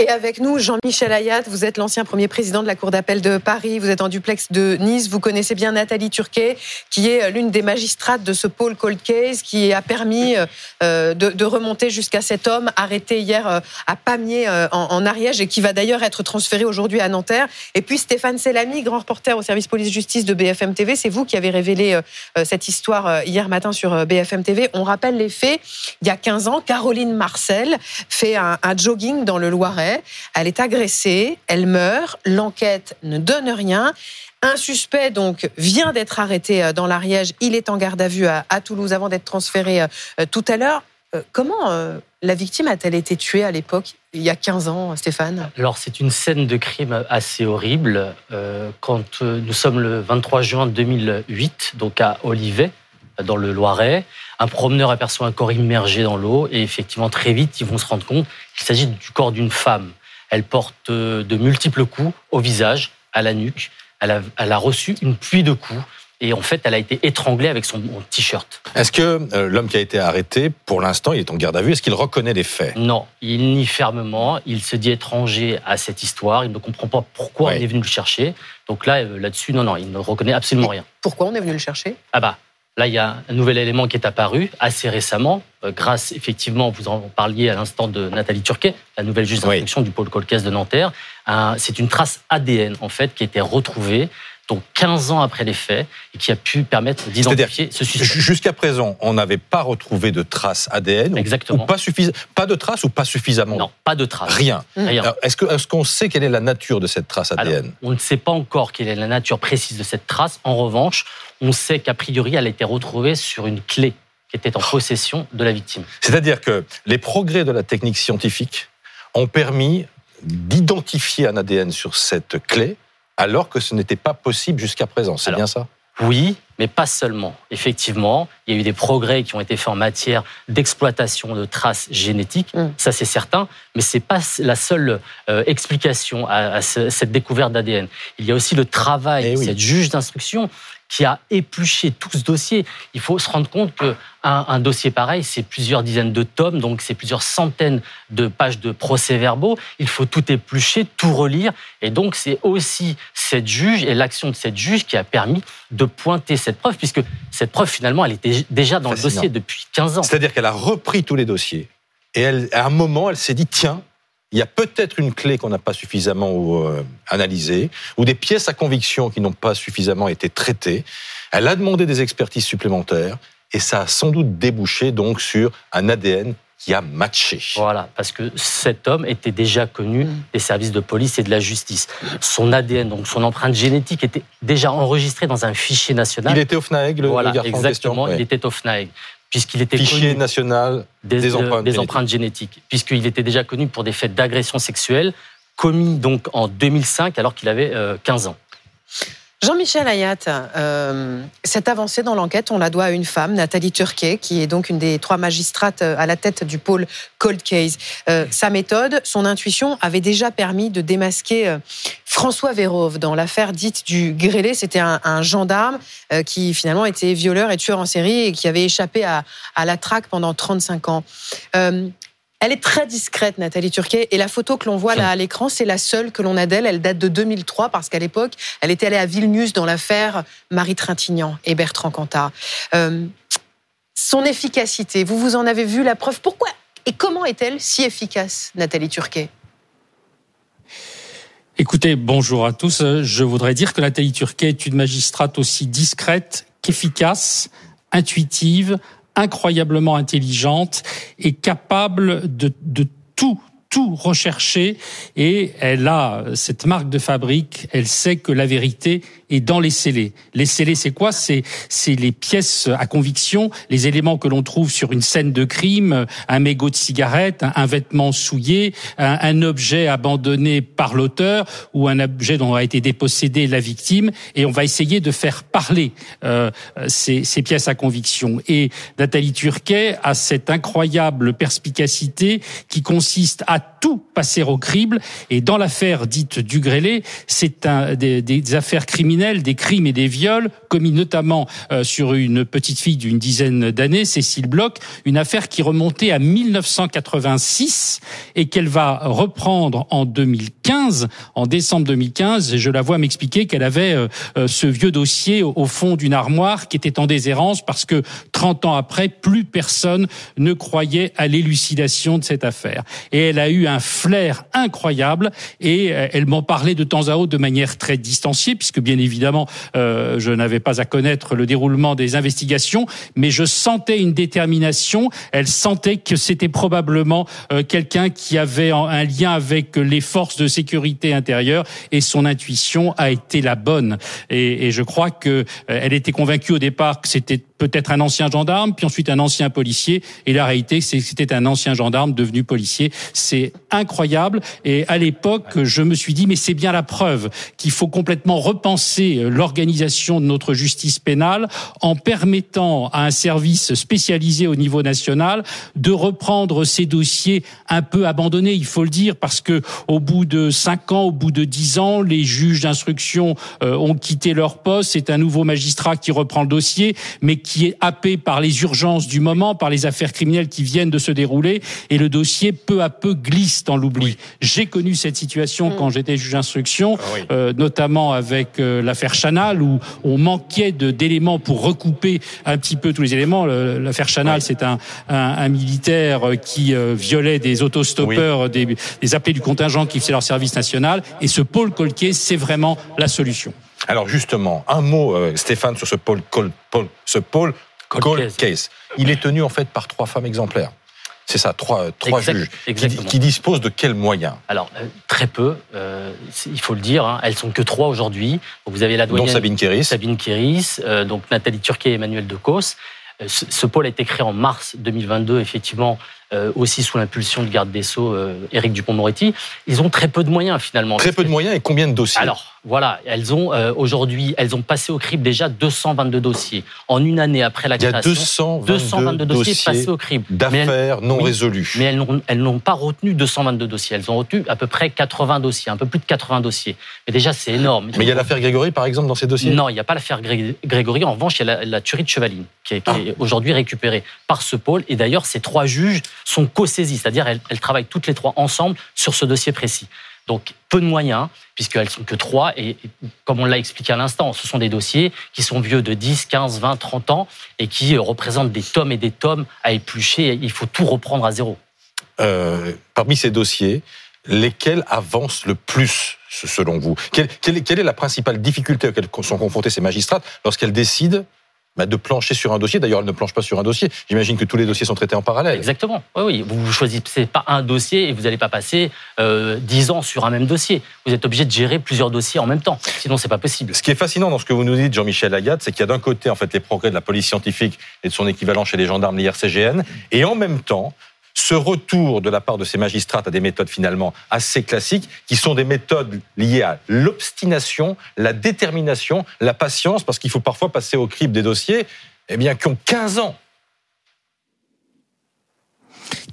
Et avec nous, Jean-Michel Ayat, vous êtes l'ancien premier président de la Cour d'appel de Paris, vous êtes en duplex de Nice, vous connaissez bien Nathalie Turquet, qui est l'une des magistrates de ce pôle cold case, qui a permis euh, de, remonter jusqu'à cet homme arrêté hier euh, à Pamiers euh, en, Ariège et qui va d'ailleurs être transféré aujourd'hui à Nanterre. Et puis Stéphane Selami, grand reporter au service police-justice de BFM TV, c'est vous qui avez révélé cette histoire hier matin sur BFM TV. On rappelle les faits. Il y a 15 ans, Caroline Marcel fait un jogging dans le Loiret. Elle est agressée, elle meurt. L'enquête ne donne rien. Un suspect donc vient d'être arrêté euh, dans l'Ariège. Il est en garde à vue à, Toulouse avant d'être transféré euh, euh, tout à l'heure. Comment la victime a-t-elle été tuée à l'époque, il y a 15 ans, Stéphane? Alors c'est une scène de crime assez horrible. Quand nous sommes le 23 juin 2008, donc à Olivet, dans le Loiret, un promeneur aperçoit un corps immergé dans l'eau et effectivement très vite ils vont se rendre compte qu'il s'agit du corps d'une femme. Elle porte de multiples coups au visage, à la nuque elle a, reçu une pluie de coups. Et en fait, elle a été étranglée avec son t-shirt. Est-ce que euh, l'homme qui a été arrêté, pour l'instant, il est en garde à vue? Est-ce qu'il reconnaît les faits? Non, il nie fermement. Il se dit étranger à cette histoire. Il ne comprend pas pourquoi on est venu le chercher. Donc là, euh, là-dessus, non, non, il ne reconnaît absolument rien. Pourquoi on est venu le chercher? Ah bah, Là, il y a un nouvel élément qui est apparu assez récemment, euh, grâce effectivement, vous en parliez à l'instant de Nathalie Turquet, la nouvelle juge d'instruction du pôle Colcaise de Nanterre. C'est une trace ADN en fait qui a été retrouvée donc 15 ans après les faits, et qui a pu permettre d'identifier ce suspect. Jusqu'à présent, on n'avait pas retrouvé de traces ADN Exactement. Ou pas, pas de traces ou pas suffisamment Non, pas de traces. Rien. Rien. Est-ce qu'on sait quelle est la nature de cette trace ADN On ne sait pas encore quelle est la nature précise de cette trace. En revanche, on sait qu'a priori, elle a été retrouvée sur une clé qui était en possession de la victime. C'est-à-dire que les progrès de la technique scientifique ont permis d'identifier un ADN sur cette clé alors que ce n'était pas possible jusqu'à présent. C'est bien ça? Oui, mais pas seulement. Effectivement, il y a eu des progrès qui ont été faits en matière d'exploitation de traces génétiques, mm. ça c'est certain, mais ce n'est pas la seule euh, explication à, cette découverte d'ADN. Il y a aussi le travail eh de cette juge d'instruction qui a épluché tout ce dossier. Il faut se rendre compte qu'un un dossier pareil, c'est plusieurs dizaines de tomes, donc c'est plusieurs centaines de pages de procès-verbaux. Il faut tout éplucher, tout relire. Et donc, c'est aussi cette juge et l'action de cette juge qui a permis de pointer cette preuve, puisque cette preuve, finalement, elle était déjà dans le dossier depuis 15 ans. C'est-à-dire qu'elle a repris tous les dossiers. Et elle, à un moment, elle s'est dit, tiens, il y a peut-être une clé qu'on n'a pas suffisamment euh, analysée, ou des pièces à conviction qui n'ont pas suffisamment été traitées. Elle a demandé des expertises supplémentaires, et ça a sans doute débouché donc sur un ADN qui a matché. Voilà, parce que cet homme était déjà connu des services de police et de la justice. Son ADN, donc son empreinte génétique, était déjà enregistrée dans un fichier national. Il était au FNAEG, le, voilà, garçon exactement, il était au FNAEG puisqu'il était fichier national des, empreintes, génétiques. puisqu'il était déjà connu pour des faits d'agression sexuelle commis donc en 2005 alors qu'il avait 15 euh, ans. Jean-Michel Ayat, euh, cette avancée dans l'enquête, on la doit à une femme, Nathalie Turquet, qui est donc une des trois magistrates euh, à la tête du pôle Cold Case. Euh, sa méthode, son intuition avait déjà permis de démasquer François Vérove dans l'affaire dite du grêlé. C'était un, gendarme qui finalement était violeur et tueur en série et qui avait échappé à, à la traque pendant 35 ans. Elle est très discrète, Nathalie Turquet, et la photo que l'on voit là à l'écran, c'est la seule que l'on a d'elle. Elle date de 2003 parce qu'à l'époque, elle était allée à Vilnius dans l'affaire Marie Trintignant et Bertrand Cantat. Euh, son efficacité, vous vous en avez vu la preuve. Pourquoi et comment est-elle si efficace, Nathalie Turquet? Écoutez, bonjour à tous. Je voudrais dire que Nathalie Turquet est une magistrate aussi discrète qu'efficace, intuitive, incroyablement intelligente et capable de, de tout tout rechercher. Et elle a cette marque de fabrique, elle sait que la vérité est dans les scellés. Les scellés, c'est quoi? C'est c'est les pièces à conviction, les éléments que l'on trouve sur une scène de crime, un mégot de cigarette, un, vêtement souillé, un, objet abandonné par l'auteur ou un objet dont a été dépossédé la victime, et on va essayer de faire parler euh, ces, ces pièces à conviction. Et Nathalie Turquet a cette incroyable perspicacité qui consiste à tout passer au crible. Et dans l'affaire dite du Grélé, c'est un, des, des, affaires criminelles des crimes et des viols commis notamment euh, sur une petite fille d'une dizaine d'années, Cécile Bloch, une affaire qui remontait à 1986 et qu'elle va reprendre en 2015, en décembre 2015. Et je la vois m'expliquer qu'elle avait euh, euh, ce vieux dossier au fond d'une armoire qui était en déshérence parce que 30 ans après, plus personne ne croyait à l'élucidation de cette affaire. Et elle a eu un flair incroyable et elle m'en parlait de temps à autre de manière très distanciée puisque bien évidemment je n'avais pas à connaître le déroulement des investigations, mais je sentais une détermination. Elle sentait que c'était probablement euh, quelqu'un qui avait un lien avec les forces de sécurité intérieure et son intuition a été la bonne. Et, je crois que euh, était convaincue au départ que c'était peut-être un ancien gendarme, puis ensuite un ancien policier. Et la réalité, c'est que c'était un ancien gendarme devenu policier. C'est incroyable. Et à l'époque, je me suis dit, mais c'est bien la preuve qu'il faut complètement repenser l'organisation de notre justice pénale en permettant à un service spécialisé au niveau national de reprendre ces dossiers un peu abandonnés, il faut le dire, parce que au bout de cinq ans, au bout de dix ans, les juges d'instruction euh, ont quitté leur poste. C'est un nouveau magistrat qui reprend le dossier, mais qui qui est happé par les urgences du moment, par les affaires criminelles qui viennent de se dérouler, et le dossier peu à peu glisse dans l'oubli. J'ai connu cette situation mm. quand j'étais juge d'instruction, ah euh, notamment avec euh, l'affaire Chanal, où on manquait d'éléments pour recouper un petit peu tous les éléments. L'affaire Chanal, c'est un, un, un, militaire qui euh, violait des autostoppeurs, des, des appelés du contingent qui faisaient leur service national, et ce pôle Colquier, c'est vraiment la solution. Alors justement, un mot, euh, Stéphane, sur ce Paul, ce Paul Cold case. Il est tenu en fait par trois femmes exemplaires. C'est ça, trois, trois juges qui, disposent de quels moyens? Alors euh, très peu, euh, il faut le dire. Hein. elles sont que trois aujourd'hui. Vous avez la doyenne Sabine Kéris, Sabine Kéris, donc Nathalie Turquet et Emmanuel Decausse. Ce, ce pôle a été créé en mars 2022, effectivement, euh, aussi sous l'impulsion du garde des Sceaux, euh, Éric Dupont-Moretti. Ils ont très peu de moyens finalement. Très peu de moyens et combien de dossiers? Alors voilà, elles ont euh, aujourd'hui, elles ont passé au crible déjà 222 dossiers en une année après la création. Il y a 222, dossiers, passés au crible d'affaires non résolues. Mais elles n'ont pas retenu 222 dossiers. Elles ont retenu à peu près 80 dossiers, un peu plus de 80 dossiers. Mais déjà c'est énorme. Mais il y a l'affaire Grégory par exemple dans ces dossiers? Non, il n'y a pas l'affaire Grégory. En revanche, il y a la, tuerie de Chevaline qui est, qui est ah. aujourd'hui récupérée par ce pôle. Et d'ailleurs, ces trois juges sont co-saisis, c'est-à-dire elles, travaillent toutes les trois ensemble sur ce dossier précis. Donc peu de moyens, puisqu'elles sont que trois, et comme on l'a expliqué à l'instant, ce sont des dossiers qui sont vieux de 10, 15, 20, 30 ans, et qui euh, représentent des tomes et des tomes à éplucher, il faut tout reprendre à zéro. Euh, parmi ces dossiers, lesquels avancent le plus selon vous? Quelle, quelle, est la principale difficulté auxquelles sont confrontés ces magistrats lorsqu'elles décident bah, de plancher sur un dossier. D'ailleurs, elle ne planche pas sur un dossier. J'imagine que tous les dossiers sont traités en parallèle. Exactement. Oui, oui. Vous ne choisissez pas un dossier et vous n'allez pas passer euh, dix ans sur un même dossier. Vous êtes obligé de gérer plusieurs dossiers en même temps. Sinon, c'est pas possible. Ce qui est fascinant dans ce que vous nous dites, Jean-Michel Lagarde, c'est qu'il y a d'un côté en fait les progrès de la police scientifique et de son équivalent chez les gendarmes, l'IRCGN, et en même temps ce retour de la part de ces magistrats à des méthodes finalement assez classiques, qui sont des méthodes liées à l'obstination, la détermination, la patience, parce qu'il faut parfois passer au crible des dossiers, eh bien, qui ont 15 ans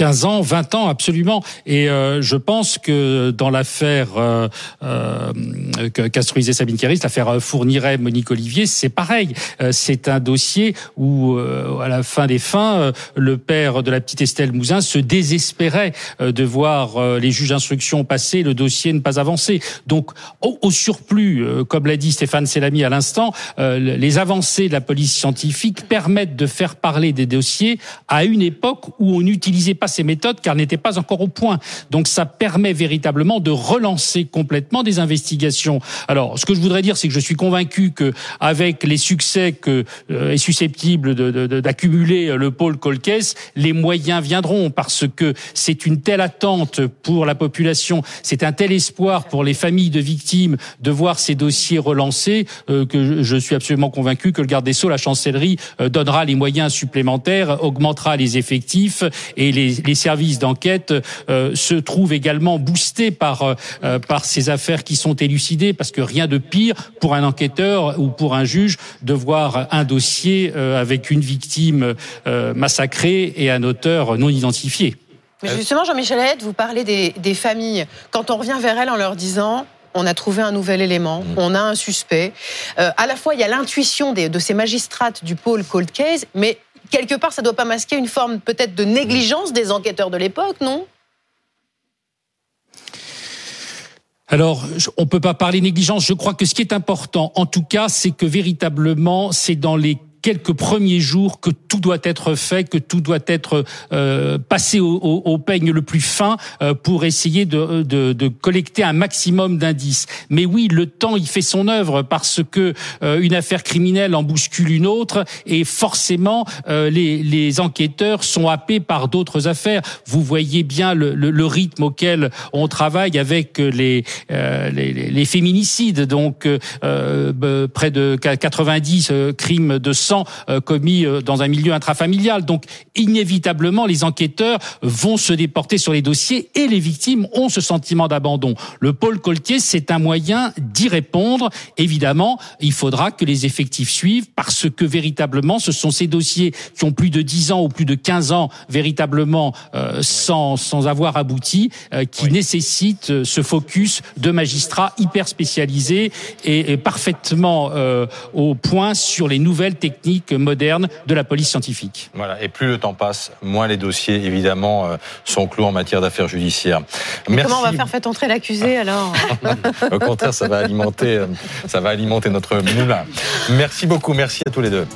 15 ans, 20 ans, absolument. Et euh, je pense que dans l'affaire euh, euh, qu'instruisait Sabine Kéris, l'affaire euh, Fourniret, Monique Olivier, c'est pareil. Euh, c'est un dossier où, à la fin des fins, le père de la petite Estelle Mouzin se désespérait de voir les juges d'instruction passer, le dossier ne pas avancer. Donc, au, au surplus, comme l'a dit Stéphane Selami à l'instant, les avancées de la police scientifique permettent de faire parler des dossiers à une époque où on n'utilisait pas ces méthodes car n'étaient pas encore au point. Donc ça permet véritablement de relancer complètement des investigations. Alors, ce que je voudrais dire, c'est que je suis convaincu que avec les succès que euh, est susceptible d'accumuler de, le pôle Colquès, les moyens viendront parce que c'est une telle attente pour la population, c'est un tel espoir pour les familles de victimes de voir ces dossiers relancés euh, que je suis absolument convaincu que le garde des Sceaux, la chancellerie, euh, donnera les moyens supplémentaires, augmentera les effectifs et les les, services d'enquête euh, se trouvent également boostés par euh, euh, par ces affaires qui sont élucidées, parce que rien de pire pour un enquêteur ou pour un juge de voir un dossier avec une victime massacrée et un auteur non identifié. Mais justement, Jean-Michel Aide, vous parlez des, des familles. Quand on revient vers elles en leur disant on a trouvé un nouvel élément, mm. on a un suspect. Euh, à la fois, il y a l'intuition de ces magistrates du pôle cold case, mais quelque part, ça ne doit pas masquer une forme peut-être de négligence des enquêteurs de l'époque, non? Alors, on peut pas parler négligence. Je crois que ce qui est important, en tout cas, c'est que véritablement, c'est dans les quelques premiers jours que tout doit être fait, que tout doit être euh, passé au, au, peigne le plus fin euh, pour essayer de, de, de, collecter un maximum d'indices. Mais oui, le temps il fait son œuvre parce que euh, une affaire criminelle en bouscule une autre et forcément euh, les, les, enquêteurs sont happés par d'autres affaires. Vous voyez bien le, le, le, rythme auquel on travaille avec les, les, les, féminicides, donc près de 90 crimes de sang euh, commis euh, dans un milieu intrafamilial. Donc inévitablement, les enquêteurs vont se déporter sur les dossiers et les victimes ont ce sentiment d'abandon. Le pôle Coltier, c'est un moyen d'y répondre. Évidemment, il faudra que les effectifs suivent parce que véritablement, ce sont ces dossiers qui ont plus de 10 ans ou plus de 15 ans véritablement euh, sans, sans avoir abouti, qui nécessitent ce focus de magistrats hyper spécialisés et, et parfaitement au point sur les nouvelles techniques moderne de la police scientifique. Voilà, et plus le temps passe, moins les dossiers, évidemment, euh, sont clos en matière d'affaires judiciaires. Comment on va faire fait entrer l'accusé alors? Au contraire, ça va alimenter, euh, ça va alimenter notre moulin. Merci beaucoup, merci à tous les deux.